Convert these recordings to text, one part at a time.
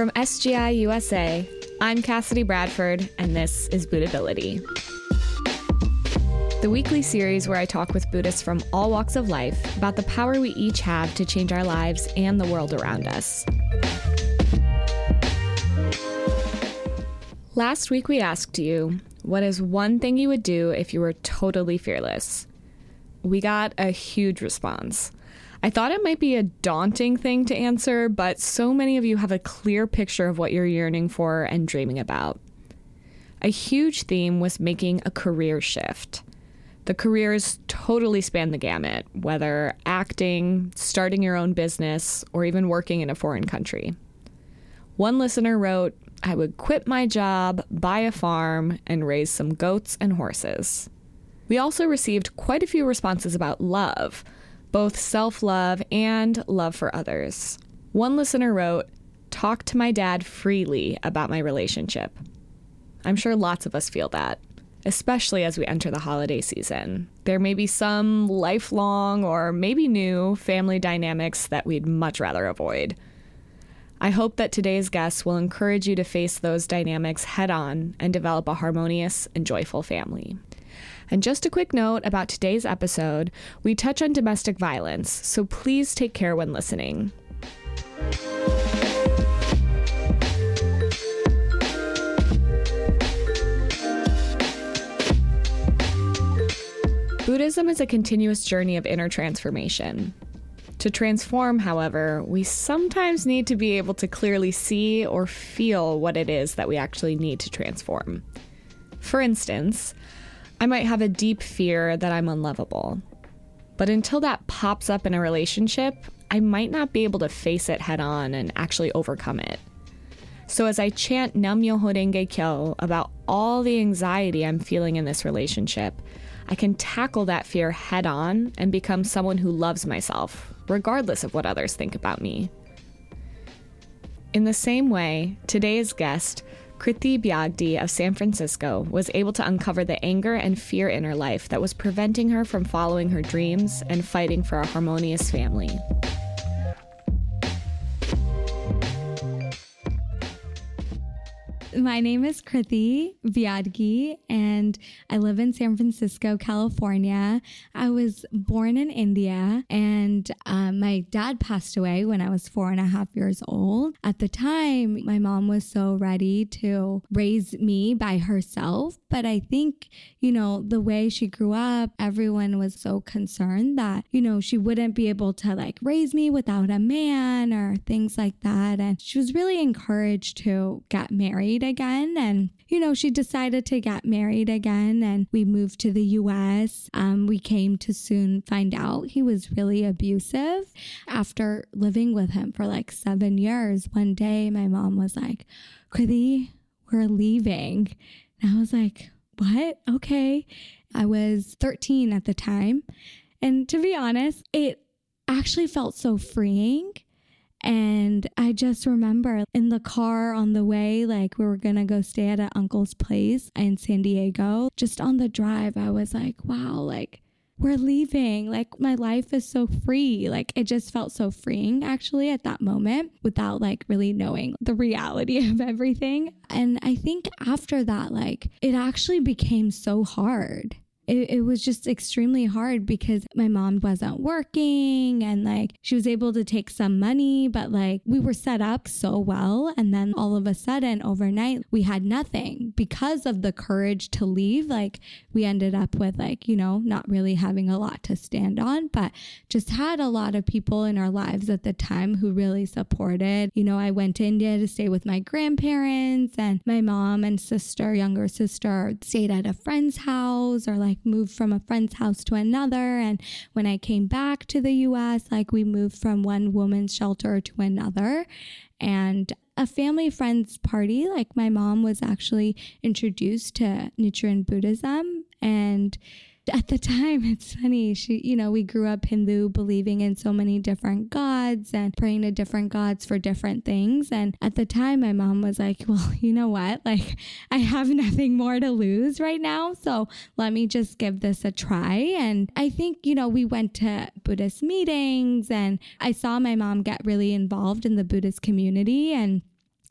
From SGI USA, I'm Cassidy Bradford, and this is Buddhability. The weekly series where I talk with Buddhists from all walks of life about the power we each have to change our lives and the world around us. Last week, we asked you, what is one thing you would do if you were totally fearless? We got a huge response. I thought it might be a daunting thing to answer, but so many of you have a clear picture of what you're yearning for and dreaming about. A huge theme was making a career shift. The careers totally span the gamut, whether acting, starting your own business, or even working in a foreign country. One listener wrote, I would quit my job, buy a farm, and raise some goats and horses. We also received quite a few responses about love both self love and love for others. One listener wrote, Talk to my dad freely about my relationship. I'm sure lots of us feel that, especially as we enter the holiday season. There may be some lifelong or maybe new family dynamics that we'd much rather avoid. I hope that today's guests will encourage you to face those dynamics head on and develop a harmonious and joyful family. And just a quick note about today's episode we touch on domestic violence, so please take care when listening. Buddhism is a continuous journey of inner transformation. To transform, however, we sometimes need to be able to clearly see or feel what it is that we actually need to transform. For instance, I might have a deep fear that I'm unlovable. But until that pops up in a relationship, I might not be able to face it head on and actually overcome it. So as I chant Nam Myoho Renge Kyo about all the anxiety I'm feeling in this relationship, I can tackle that fear head on and become someone who loves myself, regardless of what others think about me. In the same way, today's guest Krithi Byadgi of San Francisco was able to uncover the anger and fear in her life that was preventing her from following her dreams and fighting for a harmonious family. My name is Krithi Byadgi, and I live in San Francisco, California. I was born in India, and um, my dad passed away when I was four and a half years old. At the time, my mom was so ready to raise me by herself, but I think, you know, the way she grew up, everyone was so concerned that, you know, she wouldn't be able to like raise me without a man or things like that. And she was really encouraged to get married married again. And, you know, she decided to get married again and we moved to the US. Um, we came to soon find out he was really abusive. After living with him for like seven years, one day my mom was like, Krithi, we're leaving. And I was like, what? Okay. I was 13 at the time. And to be honest, it actually felt so freeing and I just remember in the car on the way, like we were gonna go stay at an uncle's place in San Diego. Just on the drive, I was like, wow, like we're leaving. Like my life is so free. Like it just felt so freeing actually at that moment without like really knowing the reality of everything. And I think after that, like it actually became so hard it, it was just extremely hard because my mom wasn't working and like she was able to take some money, but like we were set up so well. And then all of a sudden, overnight, we had nothing because of the courage to leave. Like we ended up with like, you know, not really having a lot to stand on, but just had a lot of people in our lives at the time who really supported. You know, I went to India to stay with my grandparents and my mom and sister, younger sister, stayed at a friend's house or like moved from a friend's house to another. And when I came back to the US, like we moved from one woman's shelter to another. And a family friends party, like my mom was actually introduced to Nichiren Buddhism. And at the time, it's funny. She, you know, we grew up Hindu, believing in so many different gods and praying to different gods for different things. And at the time, my mom was like, well, you know what? Like, I have nothing more to lose right now. So let me just give this a try. And I think, you know, we went to Buddhist meetings and I saw my mom get really involved in the Buddhist community. And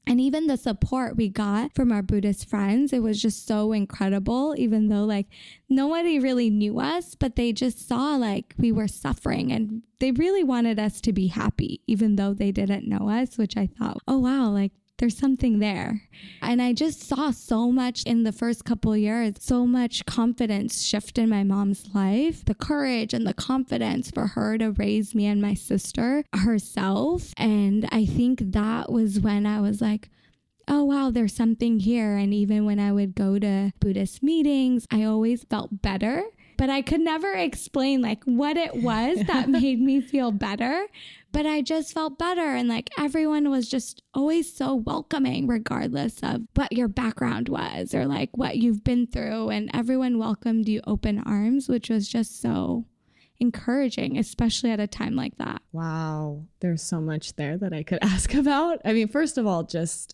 And even the support we got from our Buddhist friends, it was just so incredible, even though like nobody really knew us, but they just saw like we were suffering and they really wanted us to be happy, even though they didn't know us, which I thought, oh wow, like there's something there. And I just saw so much in the first couple years, so much confidence shift in my mom's life, the courage and the confidence for her to raise me and my sister herself. And I think that was when I was like, oh wow, there's something here. And even when I would go to Buddhist meetings, I always felt better but I could never explain like what it was that made me feel better. But I just felt better. And like everyone was just always so welcoming, regardless of what your background was or like what you've been through. And everyone welcomed you open arms, which was just so encouraging, especially at a time like that. Wow. There's so much there that I could ask about. I mean, first of all, just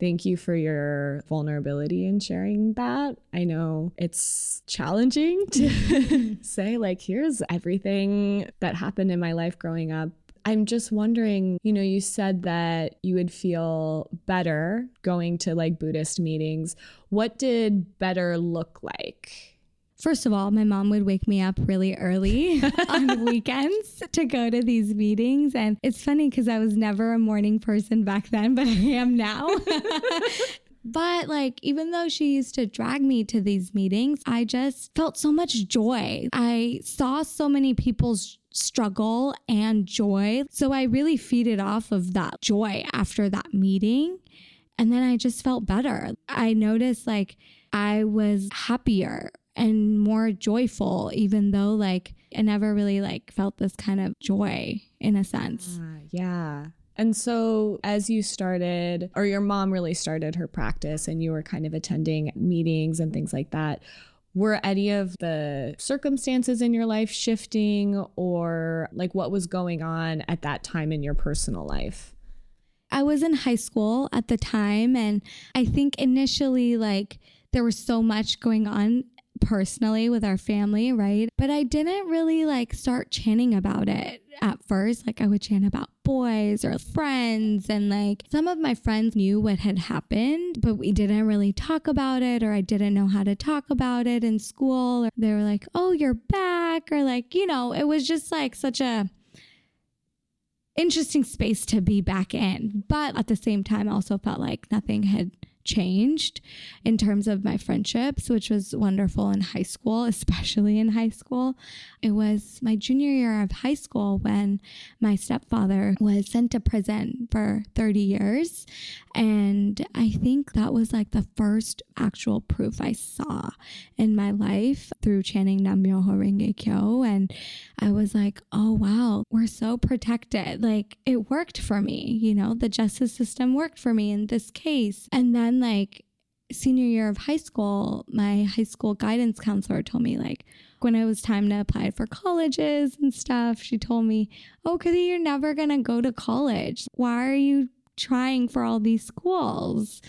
Thank you for your vulnerability in sharing that. I know it's challenging to say, like, here's everything that happened in my life growing up. I'm just wondering, you know, you said that you would feel better going to like Buddhist meetings. What did better look like? First of all, my mom would wake me up really early on weekends to go to these meetings. And it's funny because I was never a morning person back then, but I am now. But like, even though she used to drag me to these meetings, I just felt so much joy. I saw so many people's struggle and joy. So I really feeded off of that joy after that meeting. And then I just felt better. I noticed like I was happier and more joyful even though like I never really like felt this kind of joy in a sense. Uh, yeah. And so, as you started, or your mom really started her practice, and you were kind of attending meetings and things like that, were any of the circumstances in your life shifting, or like what was going on at that time in your personal life? I was in high school at the time, and I think initially, like, there was so much going on personally with our family, right? But I didn't really like start chanting about it at first. Like I would chant about boys or friends and like some of my friends knew what had happened, but we didn't really talk about it or I didn't know how to talk about it in school. Or they were like, "Oh, you're back." Or like, you know, it was just like such a interesting space to be back in. But at the same time, I also felt like nothing had changed in terms of my friendships, which was wonderful in high school, especially in high school. It was my junior year of high school when my stepfather was sent to prison for 30 years. And I think that was like the first actual proof I saw in my life through chanting Myoho Renge Kyo. And I was like, oh, wow, we're so protected. Like it worked for me, you know, the justice system worked for me in this case. And then, like, senior year of high school, my high school guidance counselor told me, like, when it was time to apply for colleges and stuff, she told me, Oh, because you're never going to go to college. Why are you trying for all these schools?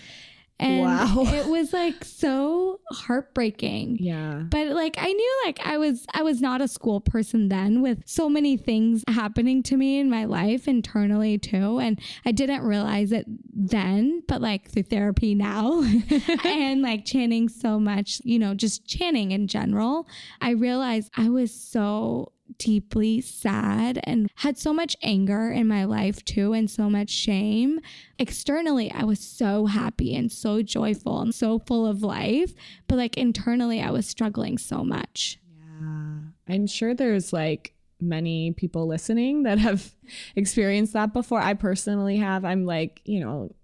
And wow. it was like so heartbreaking. Yeah. But like I knew like I was I was not a school person then with so many things happening to me in my life internally too. And I didn't realize it then, but like through therapy now and like chanting so much, you know, just chanting in general, I realized I was so deeply sad and had so much anger in my life too, and so much shame. Externally, I was so happy and so joyful and so full of life, but like internally, I was struggling so much. Yeah. I'm sure there's like many people listening that have experienced that before. I personally have. I'm like, you know,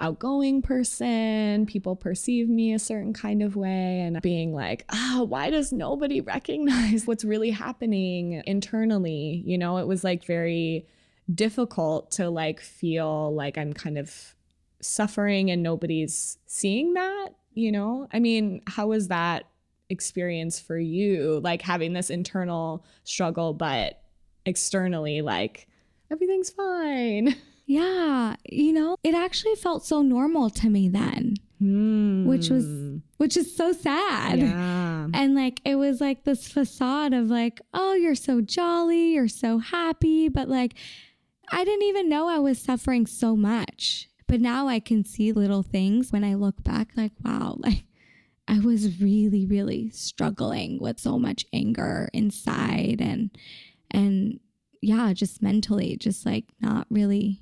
outgoing person. People perceive me a certain kind of way and being like, ah, oh, why does nobody recognize what's really happening internally? You know, it was like very difficult to like feel like I'm kind of suffering and nobody's seeing that, you know? I mean, how was that experience for you? Like having this internal struggle, but externally, like everything's fine. Yeah, you know, it actually felt so normal to me then. Mm. Which was which is so sad. Yeah. And like it was like this facade of like, oh, you're so jolly, you're so happy, but like I didn't even know I was suffering so much But now I can see little things when I look back, like, wow, like I was really, really struggling with so much anger inside and, and yeah, just mentally, just like not really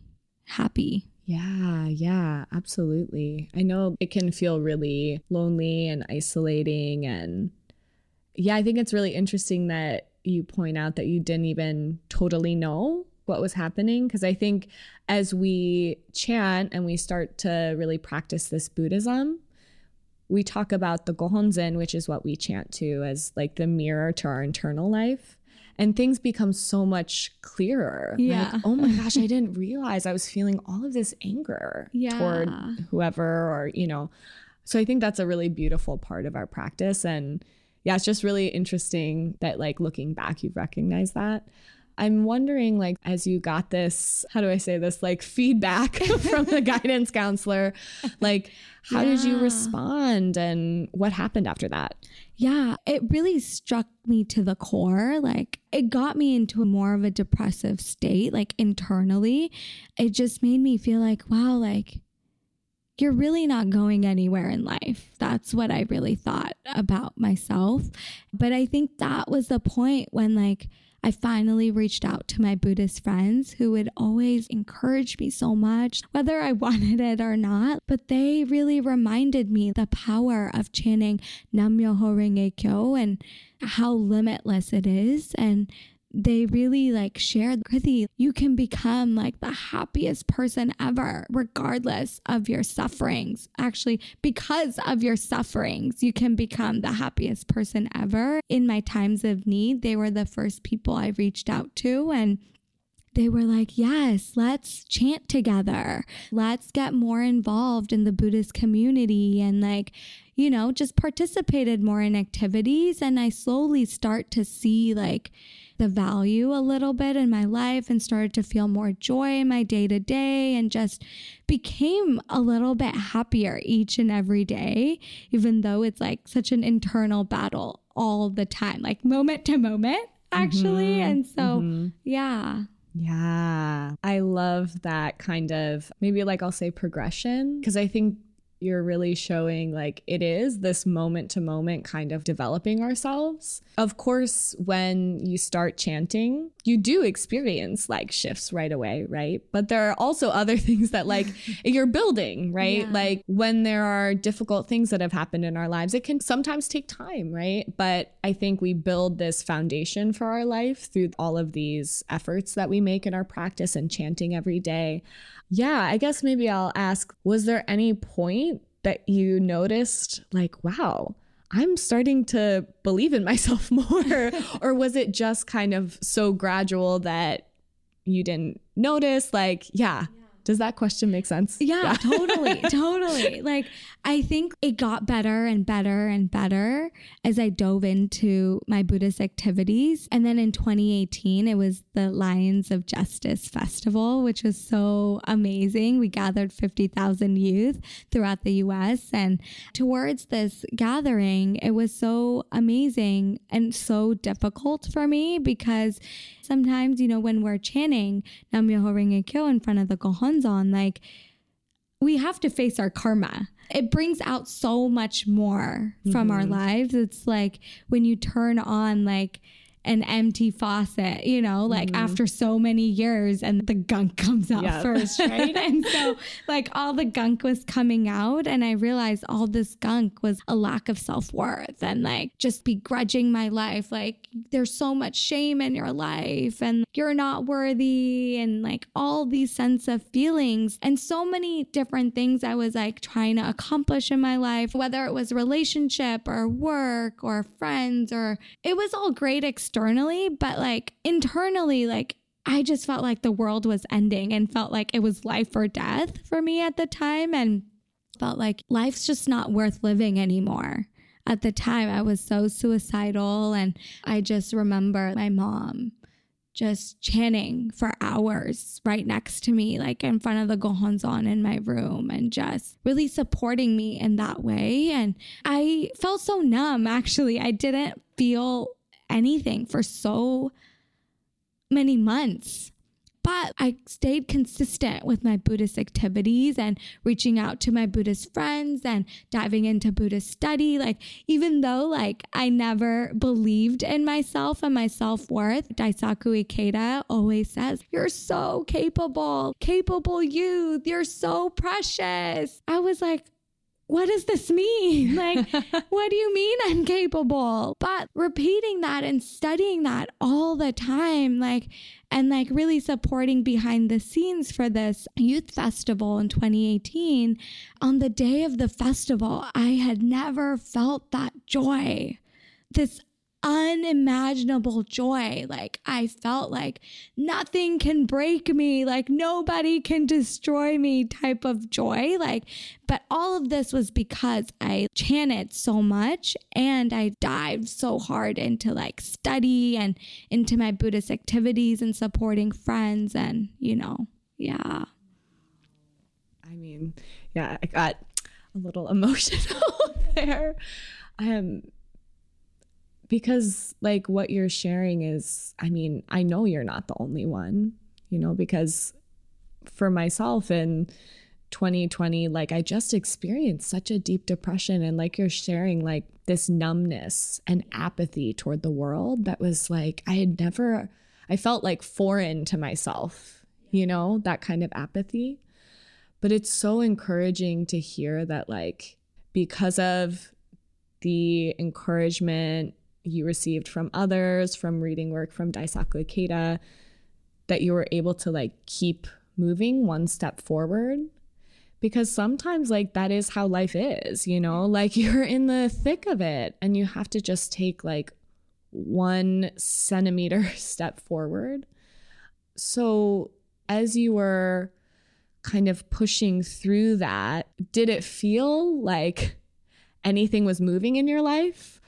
happy. Yeah, yeah, absolutely. I know it can feel really lonely and isolating. And yeah, I think it's really interesting that you point out that you didn't even totally know what was happening. Because I think as we chant and we start to really practice this Buddhism, we talk about the Gohonzon, which is what we chant to as like the mirror to our internal life and things become so much clearer. Yeah. Like, oh my gosh, I didn't realize I was feeling all of this anger yeah. toward whoever or, you know. So I think that's a really beautiful part of our practice. And yeah, it's just really interesting that like looking back, you've recognized that. I'm wondering, like, as you got this, how do I say this, like feedback from the guidance counselor, like, how yeah. did you respond and what happened after that? Yeah, it really struck me to the core. Like, it got me into more of a depressive state, like internally. It just made me feel like, wow, like, you're really not going anywhere in life. That's what I really thought about myself. But I think that was the point when, like, I finally reached out to my Buddhist friends who would always encourage me so much, whether I wanted it or not. But they really reminded me the power of chanting Nam Myoho Renge Kyo and how limitless it is. And they really like shared Krithi, you can become like the happiest person ever, regardless of your sufferings. Actually, because of your sufferings, you can become the happiest person ever. In my times of need, they were the first people I reached out to. And they were like, Yes, let's chant together. Let's get more involved in the Buddhist community and, like, you know, just participated more in activities. And I slowly start to see, like, the value a little bit in my life and started to feel more joy in my day to day and just became a little bit happier each and every day, even though it's like such an internal battle all the time, like moment to moment, actually. Mm-hmm. And so, mm-hmm. yeah. Yeah. I love that kind of maybe like I'll say progression because I think you're really showing like it is this moment to moment kind of developing ourselves. Of course, when you start chanting, you do experience like shifts right away, right? But there are also other things that like you're building, right? Yeah. Like when there are difficult things that have happened in our lives, it can sometimes take time, right? But I think we build this foundation for our life through all of these efforts that we make in our practice and chanting every day. Yeah, I guess maybe I'll ask was there any point that you noticed, like, wow, I'm starting to believe in myself more? or was it just kind of so gradual that you didn't notice? Like, yeah. yeah does that question make sense? Yeah, yeah. totally. totally. Like, I think it got better and better and better as I dove into my Buddhist activities. And then in 2018, it was the Lions of Justice Festival, which was so amazing. We gathered 50,000 youth throughout the US. And towards this gathering, it was so amazing and so difficult for me because sometimes, you know, when we're chanting Nam Myoho Renge Kyo in front of the Gohonzon, like we have to face our karma. It brings out so much more from mm-hmm. our lives. It's like when you turn on like an empty faucet, you know, like mm-hmm. after so many years and the gunk comes out yep. first, right? and so like all the gunk was coming out and I realized all this gunk was a lack of self-worth and like just begrudging my life. Like there's so much shame in your life and you're not worthy and like all these sense of feelings and so many different things I was like trying to accomplish in my life, whether it was relationship or work or friends or it was all great externally, but like internally, like I just felt like the world was ending and felt like it was life or death for me at the time. And felt like life's just not worth living anymore. At the time, I was so suicidal. And I just remember my mom just chanting for hours right next to me, like in front of the Gohonzon in my room, and just really supporting me in that way. And I felt so numb, actually. I didn't feel anything for so many months. But I stayed consistent with my Buddhist activities and reaching out to my Buddhist friends and diving into Buddhist study. Like, even though like I never believed in myself and my self-worth, Daisaku Ikeda always says, You're so capable, capable youth, you're so precious. I was like, what does this mean? Like, what do you mean I'm capable? But repeating that and studying that all the time, like, and like really supporting behind the scenes for this youth festival in 2018, on the day of the festival, I had never felt that joy. This unimaginable joy. Like I felt like nothing can break me, like nobody can destroy me type of joy. Like, but all of this was because I chanted so much and I dived so hard into like study and into my Buddhist activities and supporting friends and, you know, yeah. I mean, yeah, I got a little emotional there. Um because like what you're sharing is i mean i know you're not the only one you know because for myself in 2020 like i just experienced such a deep depression and like you're sharing like this numbness and apathy toward the world that was like i had never i felt like foreign to myself you know that kind of apathy. But it's so encouraging to hear that like because of the encouragement you received from others, from reading work from Daisaku Ikeda, that you were able to like keep moving one step forward. Because sometimes, like, that is how life is, you know, like you're in the thick of it and you have to just take like one centimeter step forward. So, as you were kind of pushing through that, did it feel like anything was moving in your life?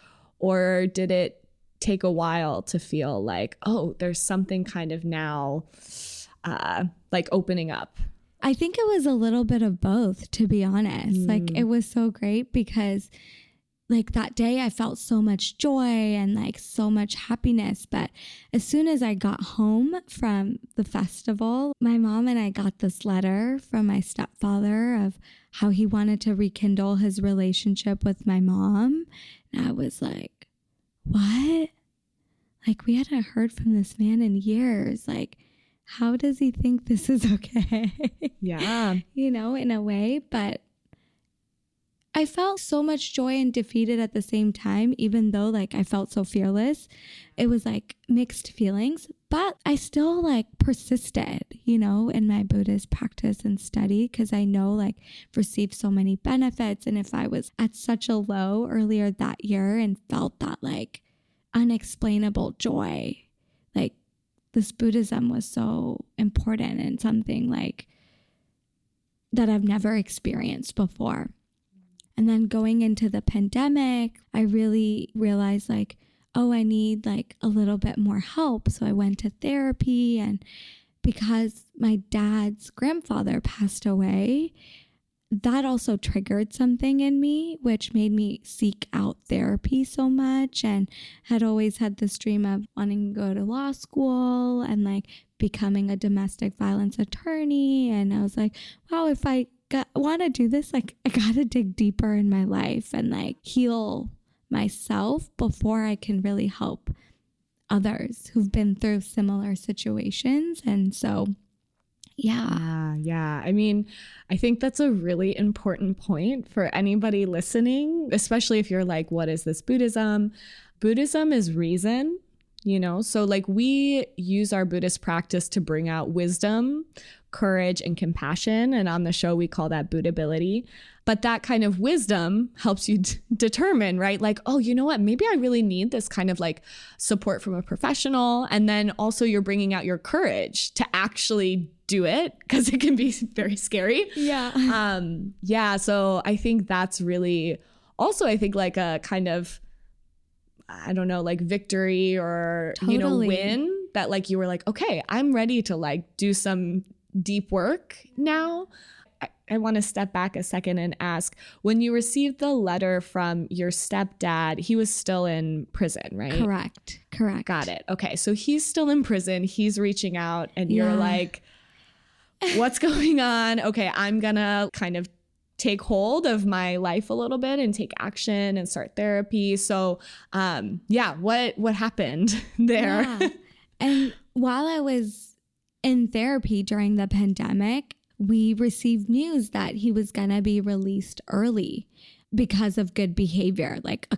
Or did it take a while to feel like, oh, there's something kind of now uh, like opening up? I think it was a little bit of both, to be honest. Mm. Like, it was so great because like that day I felt so much joy and like so much happiness. But as soon as I got home from the festival, my mom and I got this letter from my stepfather of how he wanted to rekindle his relationship with my mom. And I was like, what? Like, we hadn't heard from this man in years. Like, how does he think this is okay? Yeah. you know, in a way. But I felt so much joy and defeated at the same time, even though like I felt so fearless. It was like mixed feelings, but I still like persisted, you know, in my Buddhist practice and study because I know like received so many benefits. And if I was at such a low earlier that year and felt that like unexplainable joy, like this Buddhism was so important and something like that I've never experienced before. And then going into the pandemic, I really realized like, oh, I need like a little bit more help. So I went to therapy. And because my dad's grandfather passed away, that also triggered something in me, which made me seek out therapy so much. And had always had this dream of wanting to go to law school and like becoming a domestic violence attorney. And I was like, wow, if I want to do this, like I got to dig deeper in my life and like heal myself before I can really help others who've been through similar situations. And so, yeah. yeah. Yeah. I mean, I think that's a really important point for anybody listening, especially if you're like, what is this Buddhism? Buddhism is reason you know so like we use our buddhist practice to bring out wisdom courage and compassion and on the show we call that Buddhability. but that kind of wisdom helps you d- determine right? Like oh you know what? Maybe i really need this kind of like support from a professional. And then also you're bringing out your courage to actually do it because it can be very scary. Yeah. Um yeah so i think that's really also i think like a kind of I don't know, like victory or, totally. you know, win that like you were like, okay, I'm ready to like do some deep work now. I want to step back a second and ask when you received the letter from your stepdad, he was still in prison, right? Correct. Correct. Got it. Okay. So he's still in prison. He's reaching out, and you're Yeah. like, what's going on? Okay. I'm going to kind of take hold of my life a little bit and take action and start therapy. So, um, yeah, what what happened there? Yeah. and while I was in therapy during the pandemic, we received news that he was going to be released early because of good behavior, like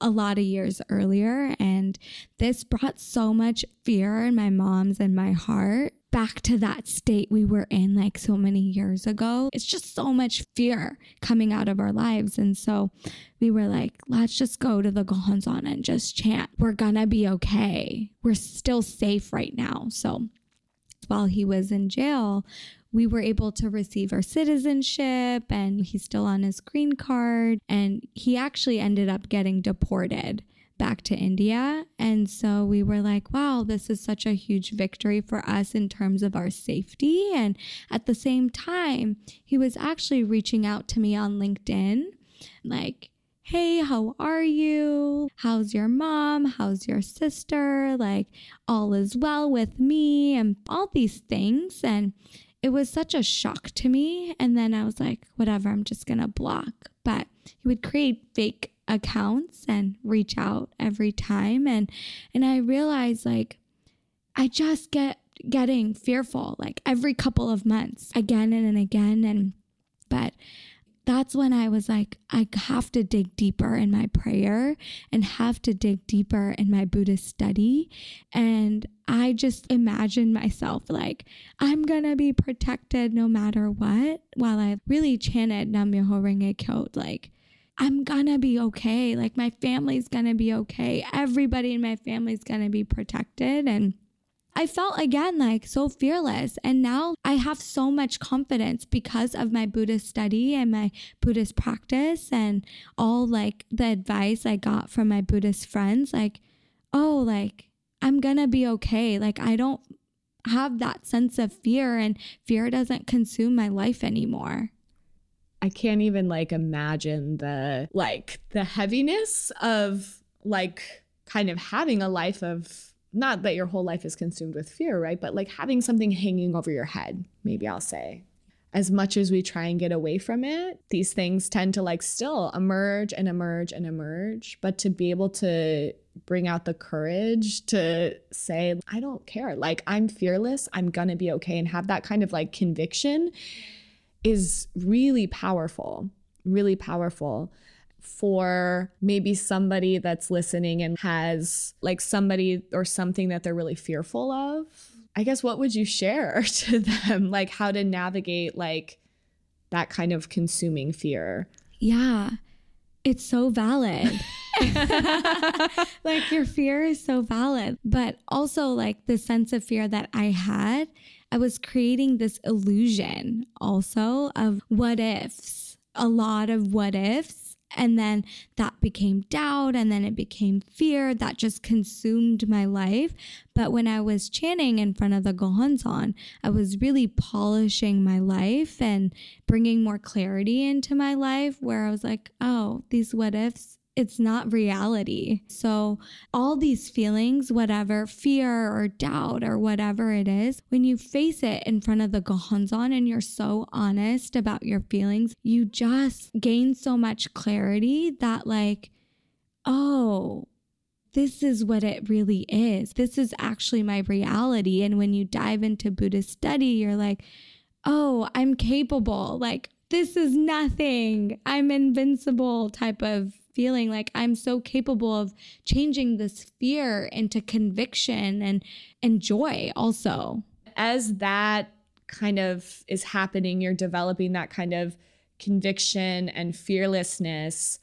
a lot of years earlier. And this brought so much fear in my mom's and my heart back to that state we were in like so many years ago. It's just so much fear coming out of our lives. And so we were like, let's just go to the Gohonzon and just chant. We're gonna be okay. We're still safe right now. So while he was in jail, we were able to receive our citizenship and he's still on his green card. And he actually ended up getting deported back to India. And so we were like, wow, this is such a huge victory for us in terms of our safety. And at the same time, he was actually reaching out to me on LinkedIn, like, hey, how are you? How's your mom? How's your sister? Like, all is well with me, and all these things. And it was such a shock to me. And then I was like, whatever, I'm just going to block. But he would create fake accounts and reach out every time and and I realized like I just get getting fearful like every couple of months again and again and but that's when I was like, I have to dig deeper in my prayer and have to dig deeper in my Buddhist study. And I just imagined myself like, I'm gonna be protected no matter what, while I really chanted Nam Myoho Renge Kyo, like, I'm gonna be okay. Like, my family's gonna be okay. Everybody in my family's gonna be protected. And I felt again like so fearless. And now I have so much confidence because of my Buddhist study and my Buddhist practice and all like the advice I got from my Buddhist friends. Like, oh, like I'm gonna be okay. Like, I don't have that sense of fear, and fear doesn't consume my life anymore. I can't even like imagine the like the heaviness of like kind of having a life of not that your whole life is consumed with fear, right? But like having something hanging over your head, maybe I'll say. As much as we try and get away from it, these things tend to like still emerge and emerge and emerge. But to be able to bring out the courage to say, I don't care, like I'm fearless, I'm gonna be okay, and have that kind of like conviction is really powerful, really powerful for maybe somebody that's listening and has like somebody or something that they're really fearful of. I guess what would you share to them like how to navigate like that kind of consuming fear? Yeah, it's so valid. like your fear is so valid, but also like the sense of fear that I had, I was creating this illusion also of what ifs, a lot of what ifs. And then that became doubt, and then it became fear that just consumed my life. But when I was chanting in front of the Gohonzon, I was really polishing my life and bringing more clarity into my life where I was like, oh, these what ifs, it's not reality. So, all these feelings, whatever fear or doubt or whatever it is, when you face it in front of the Gohonzon and you're so honest about your feelings, you just gain so much clarity that, like, oh, this is what it really is. This is actually my reality. And when you dive into Buddhist study, you're like, oh, I'm capable. Like, this is nothing. I'm invincible type of feeling like I'm so capable of changing this fear into conviction and and joy also. As that kind of is happening, you're developing that kind of conviction and fearlessness.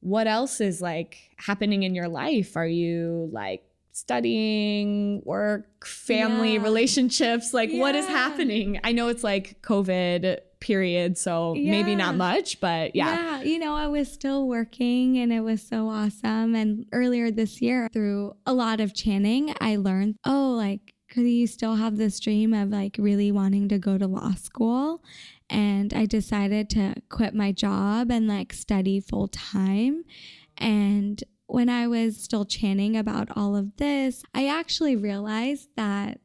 What else is like happening in your life? Are you like studying, work, family, Yeah. relationships? Like, what is happening? I know it's like COVID period, so maybe not much, but yeah. Yeah, you know, I was still working and it was so awesome. And earlier this year, through a lot of chanting, I learned, oh, like could you still have this dream of like really wanting to go to law school. And I decided to quit my job and like study full time. And when I was still chanting about all of this, I actually realized that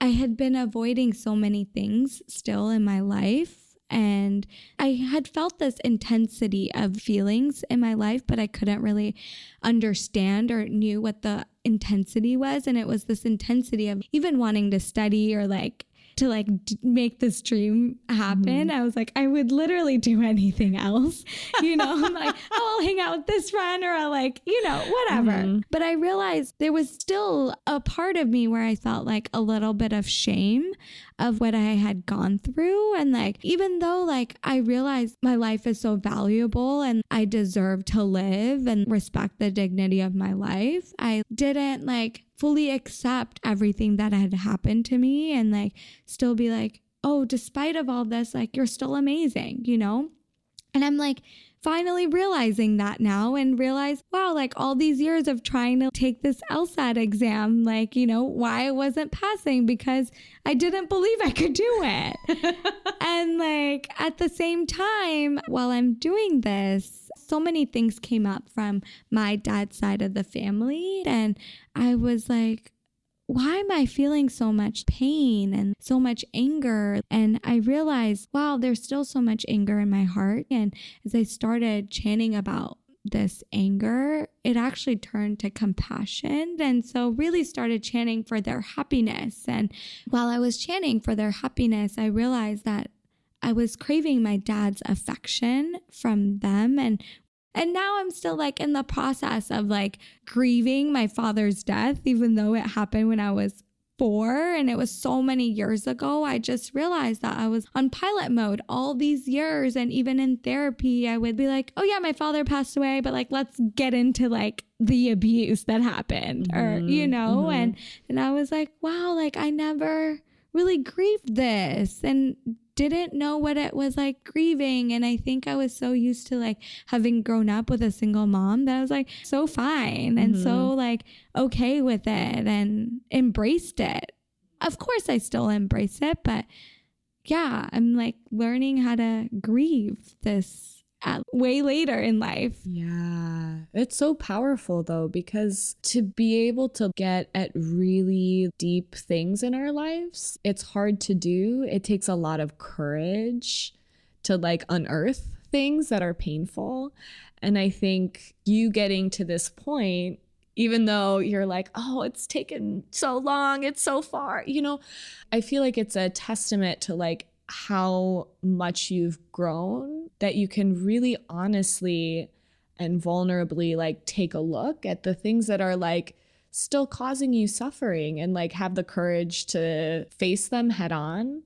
I had been avoiding so many things still in my life. And I had felt this intensity of feelings in my life, but I couldn't really understand or knew what the intensity was. And it was this intensity of even wanting to study or like to like d- make this dream happen. Mm-hmm. I was like, I would literally do anything else. You know, I'm like, oh, I'll hang out with this friend or I'll like, you know, whatever. Mm-hmm. But I realized there was still a part of me where I felt like a little bit of shame of what I had gone through. And like, even though like I realized my life is so valuable and I deserve to live and respect the dignity of my life, I didn't like fully accept everything that had happened to me and like still be like, oh, despite of all this, like you're still amazing, you know? And I'm like, finally realizing that now and realize, wow, like all these years of trying to take this LSAT exam, like, you know, why I wasn't passing because I didn't believe I could do it. and like at the same time, while I'm doing this, so many things came up from my dad's side of the family. And I was like, why am I feeling so much pain and so much anger? And I realized, wow, there's still so much anger in my heart. And as I started chanting about this anger, it actually turned to compassion. And so, really started chanting for their happiness. And while I was chanting for their happiness, I realized that I was craving my dad's affection from them. And and now I'm still like in the process of like grieving my father's death, even though it happened when I was four and it was so many years ago. I just realized that I was on pilot mode all these years. And even in therapy, I would be like, oh, yeah, my father passed away, but like, let's get into like the abuse that happened mm-hmm. or, you know, mm-hmm. and, and I was like, wow, like I never really grieved this. And didn't know what it was like grieving. And I think I was so used to like having grown up with a single mom that I was like so fine mm-hmm. and so mm-hmm. like okay with it and embraced it. Of course, I still embrace it, but yeah, I'm like learning how to grieve this at way later in life. Yeah. It's so powerful though, because to be able to get at really deep things in our lives, it's hard to do. It takes a lot of courage to like unearth things that are painful. And I think you getting to this point even though you're like, oh, it's taken so long, it's so far, you know, I feel like it's a testament to like how much you've grown that you can really honestly and vulnerably like take a look at the things that are like still causing you suffering and like have the courage to face them head on.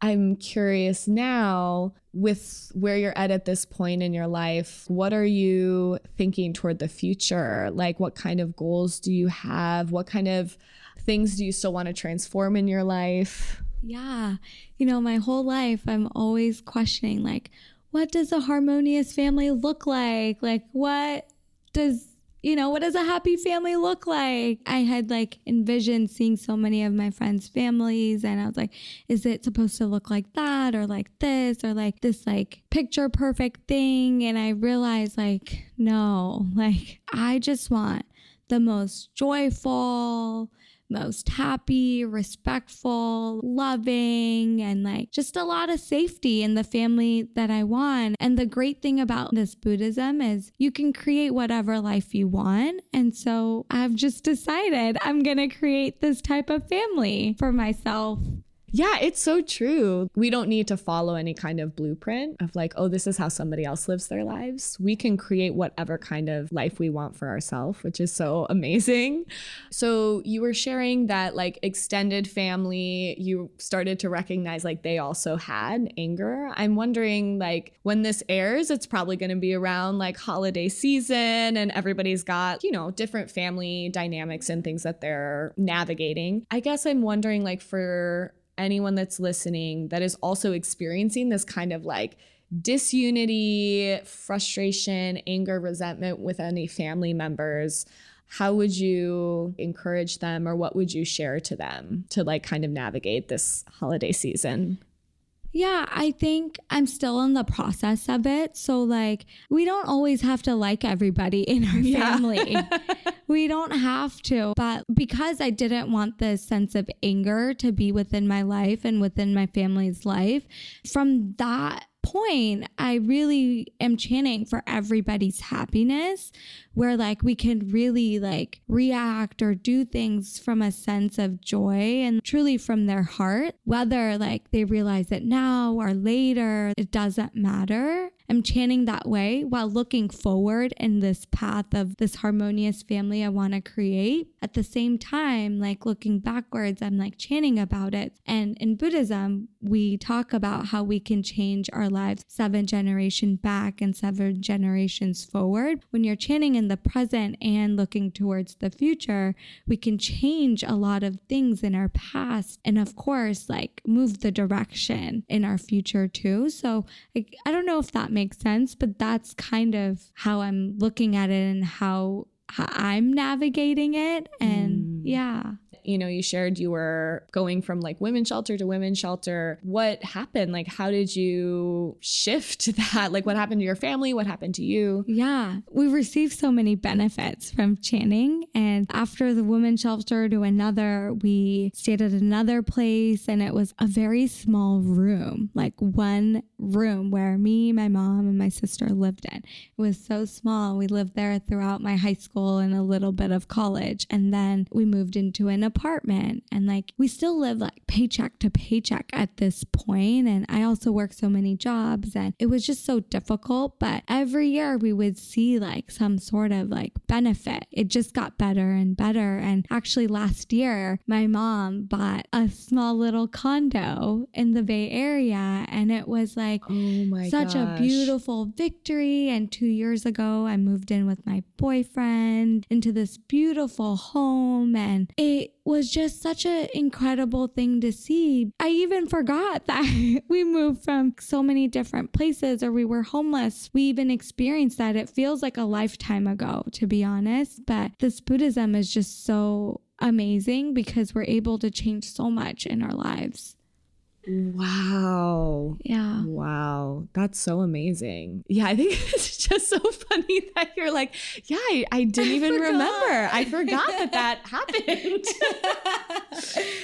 I'm curious now with where you're at at this point in your life, what are you thinking toward the future? Like, what kind of goals do you have? What kind of things do you still want to transform in your life? Yeah. You know, my whole life, I'm always questioning, like, what does a harmonious family look like? Like, what does, you know, what does a happy family look like? I had like envisioned seeing so many of my friends' families, and I was like, is it supposed to look like that or like this or like this, like picture perfect thing? And I realized, like, no, like, I just want the most joyful, most happy, respectful, loving, and like just a lot of safety in the family that I want. And the great thing about this Buddhism is you can create whatever life you want. And so I've just decided I'm going to create this type of family for myself. Yeah, it's so true. We don't need to follow any kind of blueprint of like, oh, this is how somebody else lives their lives. We can create whatever kind of life we want for ourselves, which is so amazing. So, you were sharing that like extended family, you started to recognize like they also had anger. I'm wondering, like, when this airs, it's probably going to be around like holiday season and everybody's got, you know, different family dynamics and things that they're navigating. I guess I'm wondering, like, for anyone that's listening that is also experiencing this kind of like disunity, frustration, anger, resentment with any family members. how would you encourage them or what would you share to them to like kind of navigate this holiday season? Yeah, I think I'm still in the process of it. So, like, we don't always have to like everybody in our family. we don't have to. But because I didn't want this sense of anger to be within my life and within my family's life, from that point, I really am chanting for everybody's happiness, where like we can really like react or do things from a sense of joy and truly from their heart, whether like they realize it now or later, it doesn't matter. I'm chanting that way while looking forward in this path of this harmonious family I want to create. At the same time, like looking backwards, I'm like chanting about it. And in Buddhism, we talk about how we can change our lives seven generations back and seven generations forward. When you're chanting in the present and looking towards the future, we can change a lot of things in our past and of course like move the direction in our future too. So I, I don't know if that makes sense, but that's kind of how I'm looking at it and how, how I'm navigating it. And mm. yeah you know, you shared you were going from like women's shelter to women's shelter. What happened? Like, how did you shift that? Like, what happened to your family? What happened to you? Yeah, we received so many benefits from chanting. And after the women's shelter to another, we stayed at another place, and it was a very small room, like one room where me, my mom, and my sister lived in. It was so small. We lived there throughout my high school and a little bit of college. And then we moved into an apartment apartment. And like we still live like paycheck to paycheck at this point. And I also work so many jobs and it was just so difficult. But every year we would see like some sort of like benefit. It just got better and better. And actually last year my mom bought a small little condo in the Bay Area. And it was like oh my such gosh. a beautiful victory. And 2 years ago I moved in with my boyfriend into this beautiful home. And it was just such an incredible thing to see. I even forgot that we moved from so many different places or we were homeless. We even experienced that. It feels like a lifetime ago, to be honest. But this Buddhism is just so amazing because we're able to change so much in our lives. Wow. Yeah. Wow. That's so amazing. Yeah, I think it's just so funny that you're like, yeah, I, I didn't I even forgot. remember. I forgot that that happened.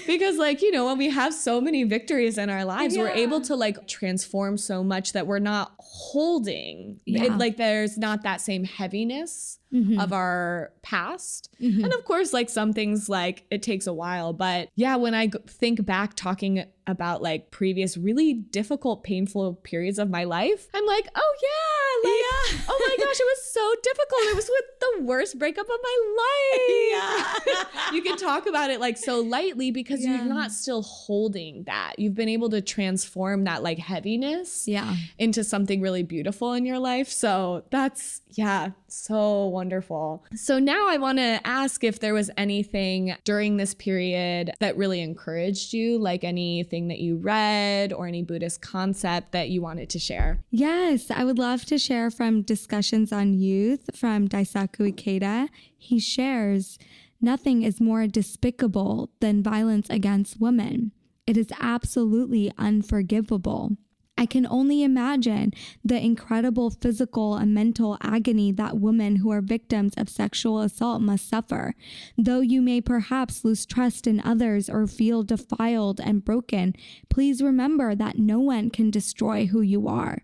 because, like, you know, when we have so many victories in our lives, yeah. we're able to like transform so much that we're not holding. Yeah. It, like, there's not that same heaviness mm-hmm. of our past. Mm-hmm. And of course, like some things, like it takes a while. But yeah, when I think back talking about like previous really difficult, painful periods of my life, I'm like, oh yeah, like, yeah. oh my gosh, it was so difficult. It was with the worst breakup of my life. Yeah. you can talk about it like so lightly because yeah. you're not still holding that. You've been able to transform that like heaviness yeah. into something really beautiful in your life. So that's yeah, so wonderful. So now I want to ask if there was anything during this period that really encouraged you, like anything that you read or any Buddhist concept that you wanted to share. Yes, I would love to share from Discussions on Youth from Daisaku Ikeda. He shares, Nothing is more despicable than violence against women. It is absolutely unforgivable. I can only imagine the incredible physical and mental agony that women who are victims of sexual assault must suffer. Though you may perhaps lose trust in others or feel defiled and broken, please remember that no one can destroy who you are.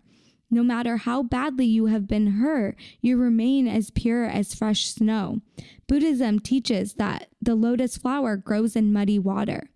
No matter how badly you have been hurt, you remain as pure as fresh snow. Buddhism teaches that the lotus flower grows in muddy water.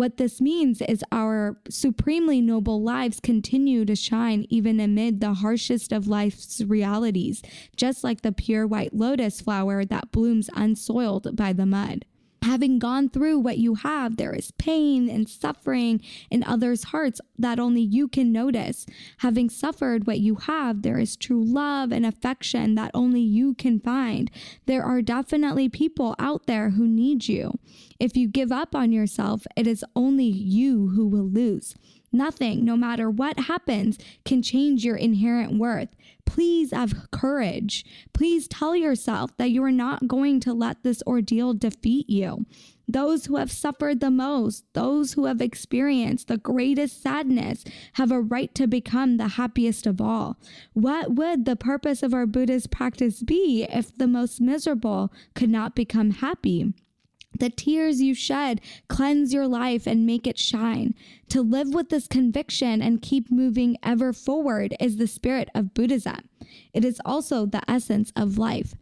What this means is our supremely noble lives continue to shine even amid the harshest of life's realities, just like the pure white lotus flower that blooms unsoiled by the mud having gone through what you have, there is pain and suffering in others' hearts that only you can notice. Having suffered what you have, there is true love and affection that only you can find. There are definitely people out there who need you. If you give up on yourself, it is only you who will lose. Nothing, no matter what happens, can change your inherent worth. Please have courage. Please tell yourself that you are not going to let this ordeal defeat you. Those who have suffered the most, those who have experienced the greatest sadness, have a right to become the happiest of all. What would the purpose of our Buddhist practice be if the most miserable could not become happy? The tears you shed cleanse your life and make it shine. To live with this conviction and keep moving ever forward is the spirit of Buddhism. It is also the essence of life.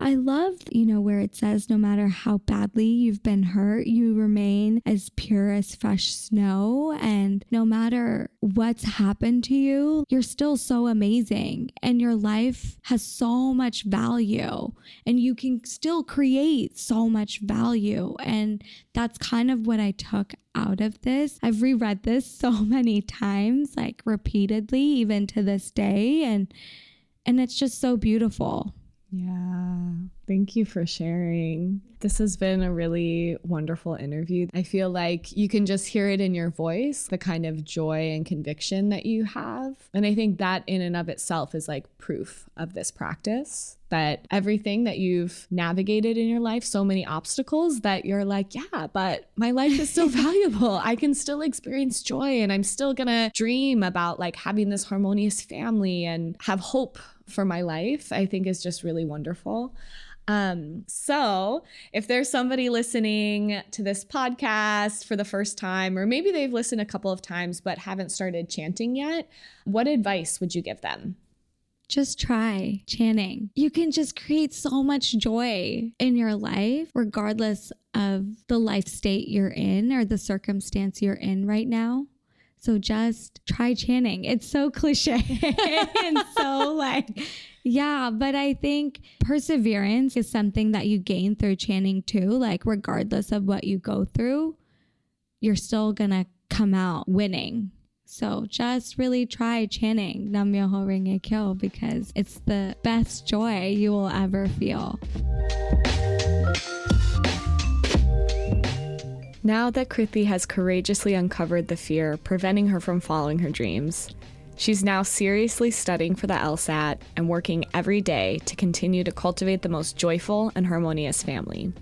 I love, you know, where it says no matter how badly you've been hurt, you remain as pure as fresh snow. And no matter what's happened to you, you're still so amazing. And your life has so much value. And you can still create so much value. And that's kind of what I took out of this. I've reread this so many times, like repeatedly, even to this day. And and it's just so beautiful. Yeah. Thank you for sharing. This has been a really wonderful interview. I feel like you can just hear it in your voice, the kind of joy and conviction that you have. And I think that in and of itself is like proof of this practice that everything that you've navigated in your life, so many obstacles that you're like, yeah, but my life is still valuable. I can still experience joy and I'm still going to dream about like having this harmonious family and have hope for my life, I think is just really wonderful. Um, so, if there's somebody listening to this podcast for the first time, or maybe they've listened a couple of times but haven't started chanting yet, what advice would you give them? Just try chanting. You can just create so much joy in your life, regardless of the life state you're in or the circumstance you're in right now. So just try chanting. It's so cliche and so like, yeah, but I think perseverance is something that you gain through chanting too. Like, regardless of what you go through, you're still gonna come out winning. So just really try chanting Nam Myoho Renge Kyo because it's the best joy you will ever feel. Now that Krithi has courageously uncovered the fear preventing her from following her dreams, she's now seriously studying for the LSAT and working every day to continue to cultivate the most joyful and harmonious family.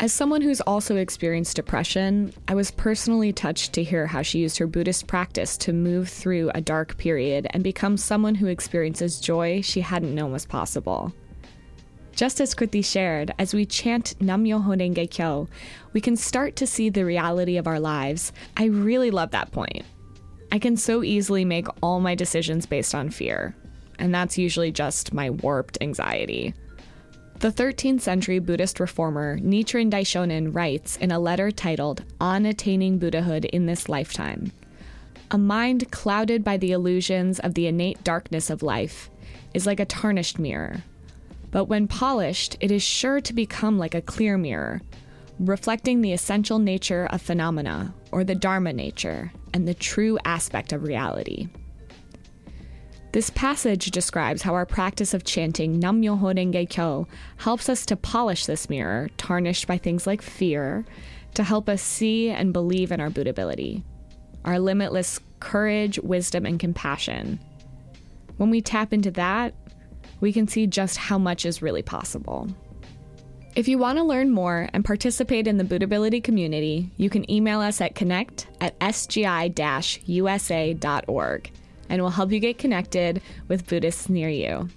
As someone who's also experienced depression, I was personally touched to hear how she used her Buddhist practice to move through a dark period and become someone who experiences joy she hadn't known was possible. Just as Krithi shared, as we chant Nam Myoho Renge Kyo, we can start to see the reality of our lives. I really love that point. I can so easily make all my decisions based on fear, and that's usually just my warped anxiety. The 13th century Buddhist reformer Nichiren Daishonin writes in a letter titled On Attaining Buddhahood in This Lifetime A mind clouded by the illusions of the innate darkness of life is like a tarnished mirror but when polished, it is sure to become like a clear mirror, reflecting the essential nature of phenomena, or the Dharma nature, and the true aspect of reality. This passage describes how our practice of chanting Nam Myoho Renge Kyo helps us to polish this mirror, tarnished by things like fear, to help us see and believe in our Buddhability, our limitless courage, wisdom, and compassion. When we tap into that, we can see just how much is really possible. If you want to learn more and participate in the Buddhability community, you can email us at connect at sgi usa.org and we'll help you get connected with Buddhists near you.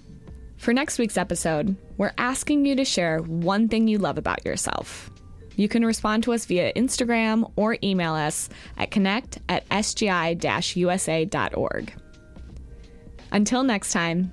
For next week's episode, we're asking you to share one thing you love about yourself. You can respond to us via Instagram or email us at connect at sgi usa.org. Until next time,